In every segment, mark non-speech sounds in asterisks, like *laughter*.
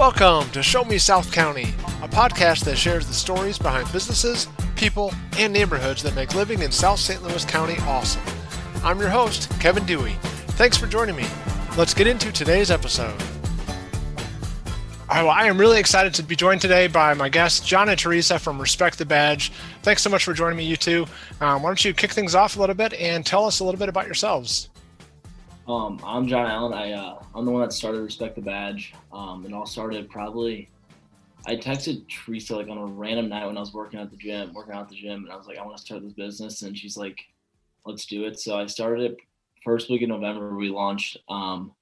Welcome to Show Me South County, a podcast that shares the stories behind businesses, people, and neighborhoods that make living in South St. Louis County awesome. I'm your host, Kevin Dewey. Thanks for joining me. Let's get into today's episode. well, I am really excited to be joined today by my guests, John and Teresa from Respect the Badge. Thanks so much for joining me, you two. Um, why don't you kick things off a little bit and tell us a little bit about yourselves? Um, I'm John Allen. I uh, I'm the one that started Respect the Badge. Um, it all started probably. I texted Teresa like on a random night when I was working at the gym, working out at the gym, and I was like, I want to start this business, and she's like, Let's do it. So I started it first week in November. We launched. Um,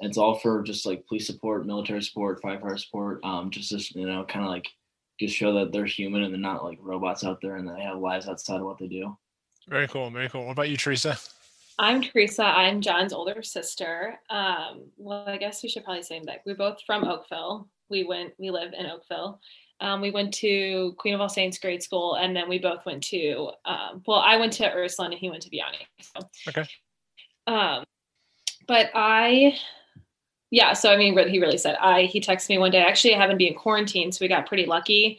it's all for just like police support, military support, firefighter support. Um, just to, you know, kind of like just show that they're human and they're not like robots out there, and they have lives outside of what they do. Very cool. Very cool. What about you, Teresa? I'm Teresa. I'm John's older sister. Um, well, I guess we should probably say that we're both from Oakville. We went, we live in Oakville. Um, we went to Queen of All Saints grade school, and then we both went to. Um, well, I went to Ursuline, and he went to Vianney. So. Okay. Um, but I, yeah. So I mean, he really said I. He texted me one day. Actually, I happened to be in quarantine, so we got pretty lucky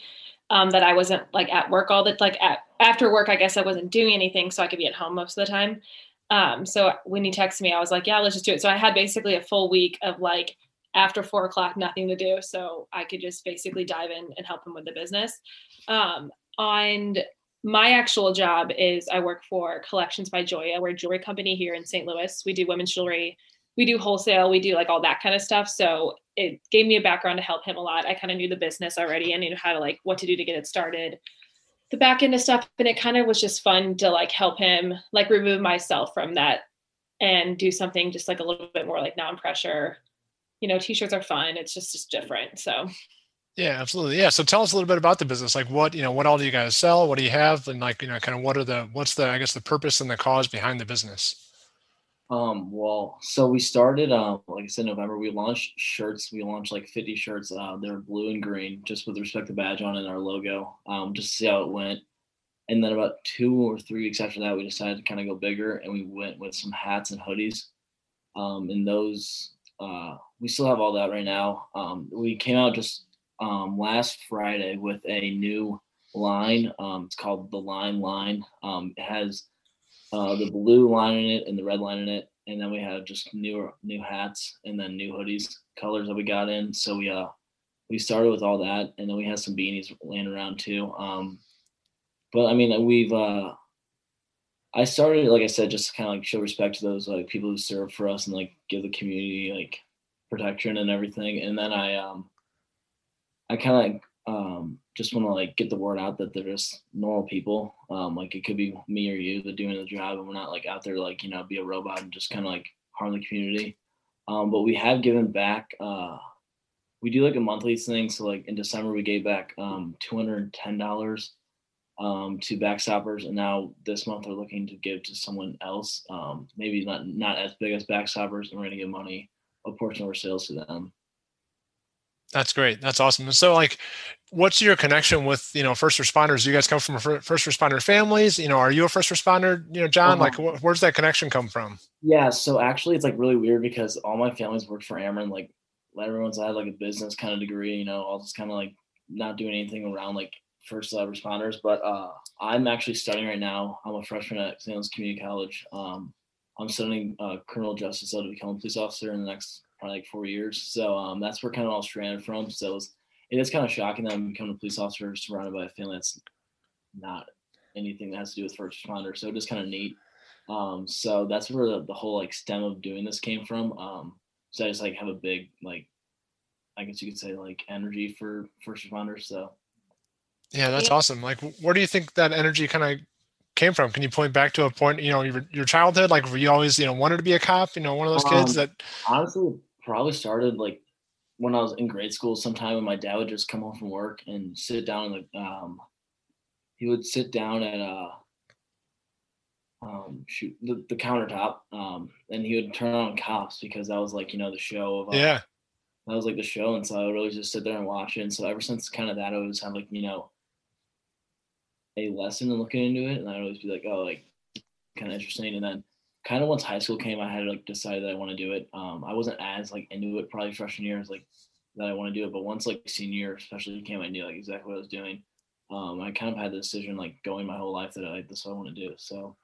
um, that I wasn't like at work all the like at after work. I guess I wasn't doing anything, so I could be at home most of the time. Um, so when he texted me, I was like, yeah, let's just do it. So I had basically a full week of like after four o'clock, nothing to do. So I could just basically dive in and help him with the business. Um, and my actual job is I work for Collections by Joya. We're a jewelry company here in St. Louis. We do women's jewelry, we do wholesale, we do like all that kind of stuff. So it gave me a background to help him a lot. I kind of knew the business already. and knew how to like what to do to get it started the back end of stuff and it kind of was just fun to like help him like remove myself from that and do something just like a little bit more like non-pressure. You know t-shirts are fun it's just just different so. Yeah absolutely. Yeah so tell us a little bit about the business like what you know what all do you guys sell? What do you have? And like you know kind of what are the what's the i guess the purpose and the cause behind the business um, well, so we started, um, like I said, November. We launched shirts. We launched like 50 shirts. Uh, they're blue and green, just with respect to badge on and our logo, um, just to see how it went. And then about two or three weeks after that, we decided to kind of go bigger, and we went with some hats and hoodies. Um, and those, uh, we still have all that right now. Um, we came out just um, last Friday with a new line. Um, it's called the Line Line. Um, it has uh, the blue line in it and the red line in it, and then we have just new new hats and then new hoodies colors that we got in. So we uh we started with all that, and then we had some beanies laying around too. Um, but I mean, we've uh, I started like I said, just kind of like show respect to those like people who serve for us and like give the community like protection and everything. And then I um I kind of um, just want to like get the word out that they're just normal people. Um, like it could be me or you that doing the job, and we're not like out there like you know be a robot and just kind of like harm the community. Um, but we have given back. Uh, we do like a monthly thing. So like in December we gave back um, two hundred and ten dollars um, to BackStoppers, and now this month we're looking to give to someone else. Um, maybe not not as big as BackStoppers, and we're gonna give money a portion of our sales to them. That's great. That's awesome. And So, like, what's your connection with you know first responders? You guys come from first responder families. You know, are you a first responder? You know, John. Uh-huh. Like, wh- where's that connection come from? Yeah. So actually, it's like really weird because all my families worked for Ameren. Like, everyone's had like a business kind of degree. You know, all just kind of like not doing anything around like first uh, responders. But uh, I'm actually studying right now. I'm a freshman at St. Louis Community College. Um, I'm studying uh, criminal justice so to become a police officer in the next probably like four years. So um, that's where kind of all stranded from. So it, was, it is kind of shocking that I'm becoming a police officer surrounded by a family that's not anything that has to do with first responder. So it is kind of neat. Um, so that's where the, the, whole like stem of doing this came from. Um, so I just like have a big like, I guess you could say like energy for first responders. So yeah, that's awesome. Like, where do you think that energy kind of came from? Can you point back to a point, you know, your, your childhood? Like, were you always, you know, wanted to be a cop? You know, one of those kids um, that honestly probably started like when I was in grade school. Sometime when my dad would just come home from work and sit down in the, um, he would sit down at uh, um, shoot the, the countertop, um, and he would turn on cops because that was like you know the show of uh, yeah. That was like the show, and so I would always just sit there and watch it. And so ever since kind of that, I always have like you know a lesson in looking into it, and I'd always be like, oh, like kind of interesting. And then kind of once high school came, I had like decide that I want to do it. Um, I wasn't as like into it probably freshman year. Like that I want to do it. But once like senior especially came, I knew like exactly what I was doing. Um, I kind of had the decision like going my whole life that I like this I want to do. So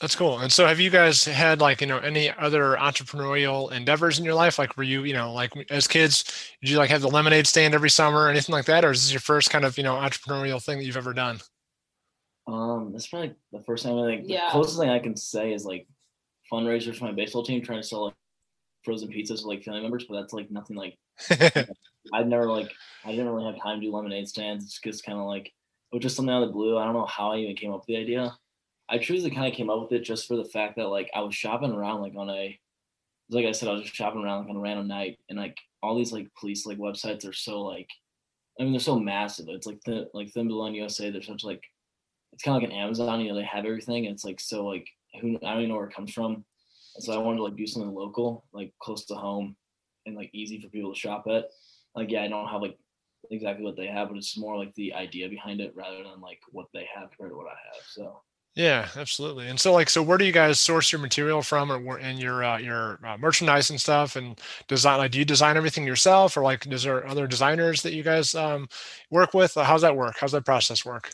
that's cool. And so have you guys had like, you know, any other entrepreneurial endeavors in your life? Like were you, you know, like as kids, did you like have the lemonade stand every summer or anything like that? Or is this your first kind of, you know, entrepreneurial thing that you've ever done? Um, that's probably the first time I think yeah. the closest thing I can say is like fundraisers for my baseball team trying to sell like frozen pizzas for like family members, but that's like nothing like *laughs* *laughs* I've never like I didn't really have time to do lemonade stands. It's just kind of like it was just something out of the blue. I don't know how I even came up with the idea. I truly kind of came up with it just for the fact that like I was shopping around like on a like I said I was just shopping around like on a random night and like all these like police like websites are so like I mean they're so massive. It's like the like Thin Blue USA. They're such like it's kind of like an Amazon. You know they have everything. And it's like so like who I don't even know where it comes from. And so I wanted to like do something local, like close to home, and like easy for people to shop at. Like yeah, I don't have like exactly what they have, but it's more like the idea behind it rather than like what they have compared to what I have. So yeah, absolutely. And so, like, so where do you guys source your material from, or and your uh, your uh, merchandise and stuff, and design? Like, do you design everything yourself, or like, is there other designers that you guys um, work with? How's that work? How's that process work?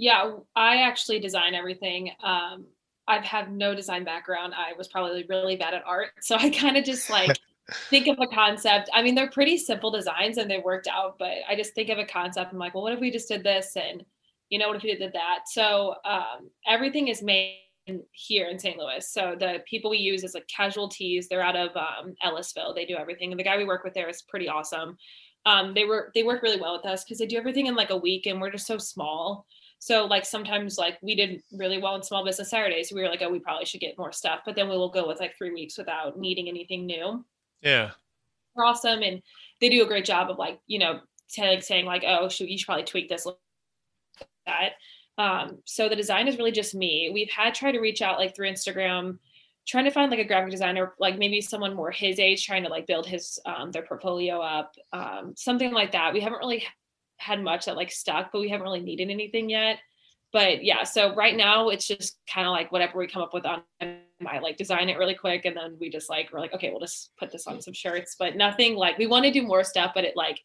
Yeah, I actually design everything. Um, I've had no design background. I was probably really bad at art, so I kind of just like *laughs* think of a concept. I mean, they're pretty simple designs and they worked out, but I just think of a concept. I'm like, well, what if we just did this and you know, what if we did that? So um, everything is made here in St. Louis. So the people we use is like casualties. They're out of um, Ellisville. They do everything. And the guy we work with there is pretty awesome. Um, they work they work really well with us because they do everything in like a week and we're just so small. So like sometimes like we did really well in small business Saturdays. So we were like, oh, we probably should get more stuff. But then we will go with like three weeks without needing anything new. Yeah. They're awesome. And they do a great job of like, you know, like saying like, oh, should you should probably tweak this that. Um, so the design is really just me. We've had tried to reach out like through Instagram, trying to find like a graphic designer, like maybe someone more his age, trying to like build his um, their portfolio up, um, something like that. We haven't really had much that like stuck, but we haven't really needed anything yet. But yeah, so right now it's just kind of like whatever we come up with on I like design it really quick and then we just like we're like okay we'll just put this on some shirts but nothing like we want to do more stuff but it like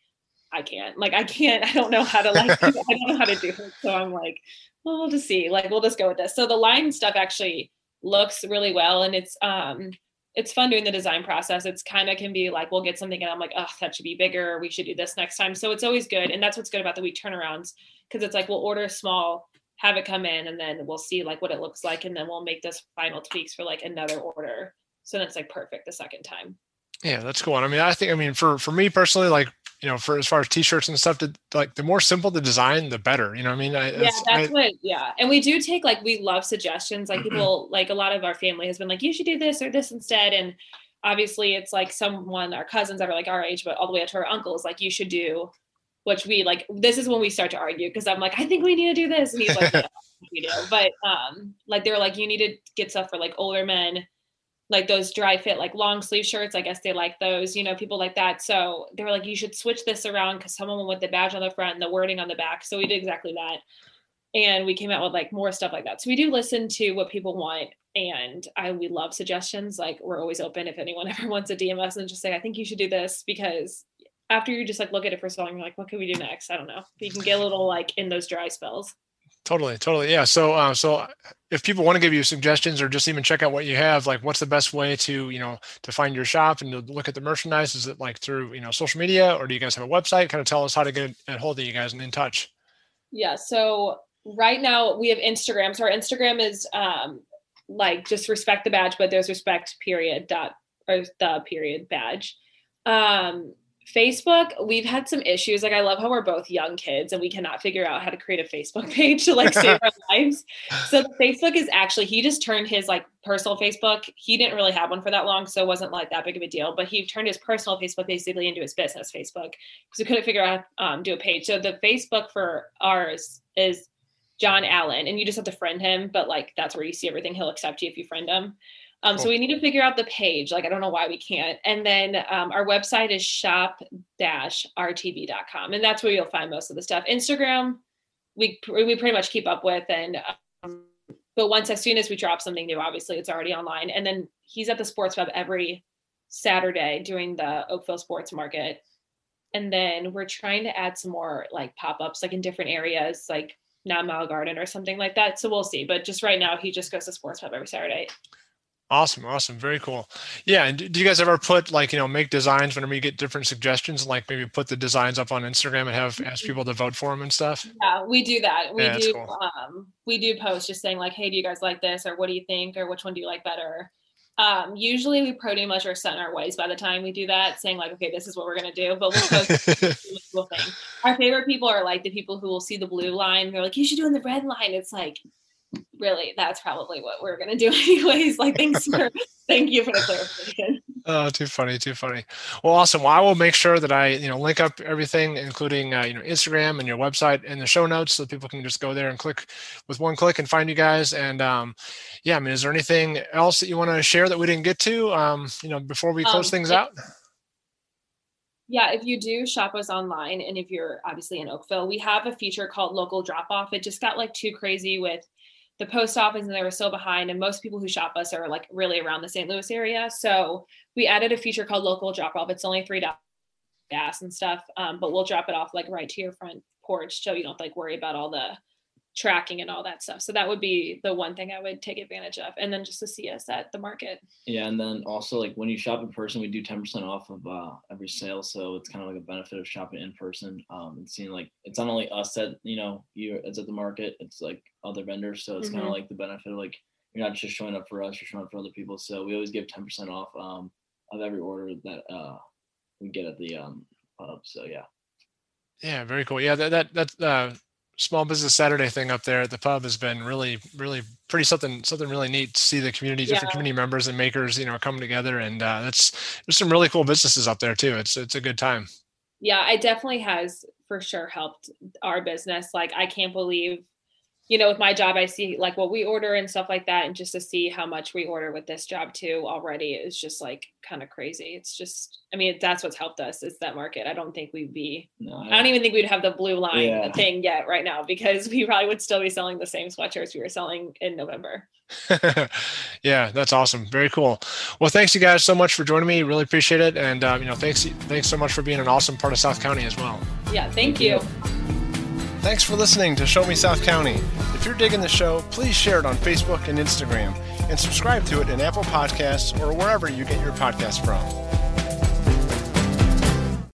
I can't. Like I can't. I don't know how to like. *laughs* I don't know how to do it. So I'm like, well, we'll just see. Like we'll just go with this. So the line stuff actually looks really well, and it's um it's fun doing the design process. It's kind of can be like we'll get something and I'm like, oh, that should be bigger. We should do this next time. So it's always good, and that's what's good about the week turnarounds because it's like we'll order small, have it come in, and then we'll see like what it looks like, and then we'll make those final tweaks for like another order. So that's like perfect the second time. Yeah, that's cool. I mean, I think I mean for for me personally, like you know, for as far as t-shirts and stuff, to, like the more simple the design, the better. You know what I mean? I, yeah, that's I, what. Yeah, and we do take like we love suggestions. Like people, like a lot of our family has been like, you should do this or this instead, and obviously it's like someone, our cousins that are like our age, but all the way up to our uncles, like you should do. Which we like. This is when we start to argue because I'm like, I think we need to do this, and he's like, yeah, we do. But um, like they're like, you need to get stuff for like older men like those dry fit like long sleeve shirts i guess they like those you know people like that. So they were like you should switch this around because someone with the badge on the front and the wording on the back. So we did exactly that. And we came out with like more stuff like that. So we do listen to what people want and i we love suggestions like we're always open if anyone *laughs* ever wants a dm us and just say i think you should do this because after you just like look at it for so long you're like what can we do next? I don't know. You can get a little like in those dry spells Totally, totally. Yeah. So, uh, so if people want to give you suggestions or just even check out what you have, like what's the best way to, you know, to find your shop and to look at the merchandise? Is it like through, you know, social media or do you guys have a website? Kind of tell us how to get a hold of you guys and in touch. Yeah. So right now we have Instagram. So our Instagram is um, like just respect the badge, but there's respect period dot or the period badge. Um, Facebook, we've had some issues. Like, I love how we're both young kids and we cannot figure out how to create a Facebook *laughs* page to like save our *laughs* lives. So, Facebook is actually, he just turned his like personal Facebook. He didn't really have one for that long, so it wasn't like that big of a deal. But he turned his personal Facebook basically into his business Facebook because we couldn't figure out um, do a page. So, the Facebook for ours is John Allen, and you just have to friend him. But like, that's where you see everything. He'll accept you if you friend him. Um, so we need to figure out the page. Like, I don't know why we can't. And then um, our website is shop-rtb.com. And that's where you'll find most of the stuff. Instagram, we, we pretty much keep up with. And, um, but once, as soon as we drop something new, obviously it's already online. And then he's at the sports web every Saturday doing the Oakville Sports Market. And then we're trying to add some more like pop ups, like in different areas, like now Mile Garden or something like that. So we'll see. But just right now, he just goes to Sports Pub every Saturday. Awesome, awesome, very cool. Yeah, and do you guys ever put like you know make designs whenever you get different suggestions, like maybe put the designs up on Instagram and have ask people to vote for them and stuff? Yeah, we do that. We yeah, do. Cool. Um, we do post just saying like, "Hey, do you guys like this?" or "What do you think?" or "Which one do you like better?" Um, usually we pretty much are set in our ways by the time we do that, saying like, "Okay, this is what we're gonna do." But we'll post *laughs* Our favorite people are like the people who will see the blue line. They're like, "You should do in the red line." It's like really that's probably what we're going to do *laughs* anyways. Like thanks for *laughs* thank you for the clarification. Oh too funny too funny. Well awesome. Well i will make sure that i you know link up everything including uh, you know instagram and your website in the show notes so people can just go there and click with one click and find you guys. And um yeah i mean is there anything else that you want to share that we didn't get to um you know before we close um, things out? Yeah, if you do shop us online. And if you're obviously in Oakville, we have a feature called local drop off. It just got like too crazy with the post office and they were so behind and most people who shop us are like really around the st louis area. So we added a feature called local drop off it's only three dollars gas and stuff um, but we'll drop it off like right to your front porch so you don't like worry about all the tracking and all that stuff. So that would be the one thing I would take advantage of. And then just to see us at the market. Yeah. And then also like when you shop in person, we do 10% off of uh, every sale. So it's kind of like a benefit of shopping in person um, and seeing like, it's not only us that, you know, you it's at the market, it's like other vendors. So it's mm-hmm. kind of like the benefit of like, you're not just showing up for us, you're showing up for other people. So we always give 10% off um, of every order that uh, we get at the um, pub. So yeah. Yeah, very cool. Yeah, that that that uh, small business Saturday thing up there at the pub has been really, really pretty something, something really neat to see the community, different yeah. community members and makers, you know, come together. And uh, that's, there's some really cool businesses up there too. It's, it's a good time. Yeah, it definitely has for sure helped our business. Like, I can't believe you know, with my job, I see like what we order and stuff like that. And just to see how much we order with this job too already is just like kind of crazy. It's just, I mean, that's what's helped us is that market. I don't think we'd be, no, I, I don't even think we'd have the blue line yeah. thing yet right now because we probably would still be selling the same sweatshirts we were selling in November. *laughs* yeah, that's awesome. Very cool. Well, thanks you guys so much for joining me. Really appreciate it. And, uh, you know, thanks, thanks so much for being an awesome part of South County as well. Yeah, thank, thank you. you. Thanks for listening to Show Me South County. If you're digging the show, please share it on Facebook and Instagram and subscribe to it in Apple Podcasts or wherever you get your podcasts from.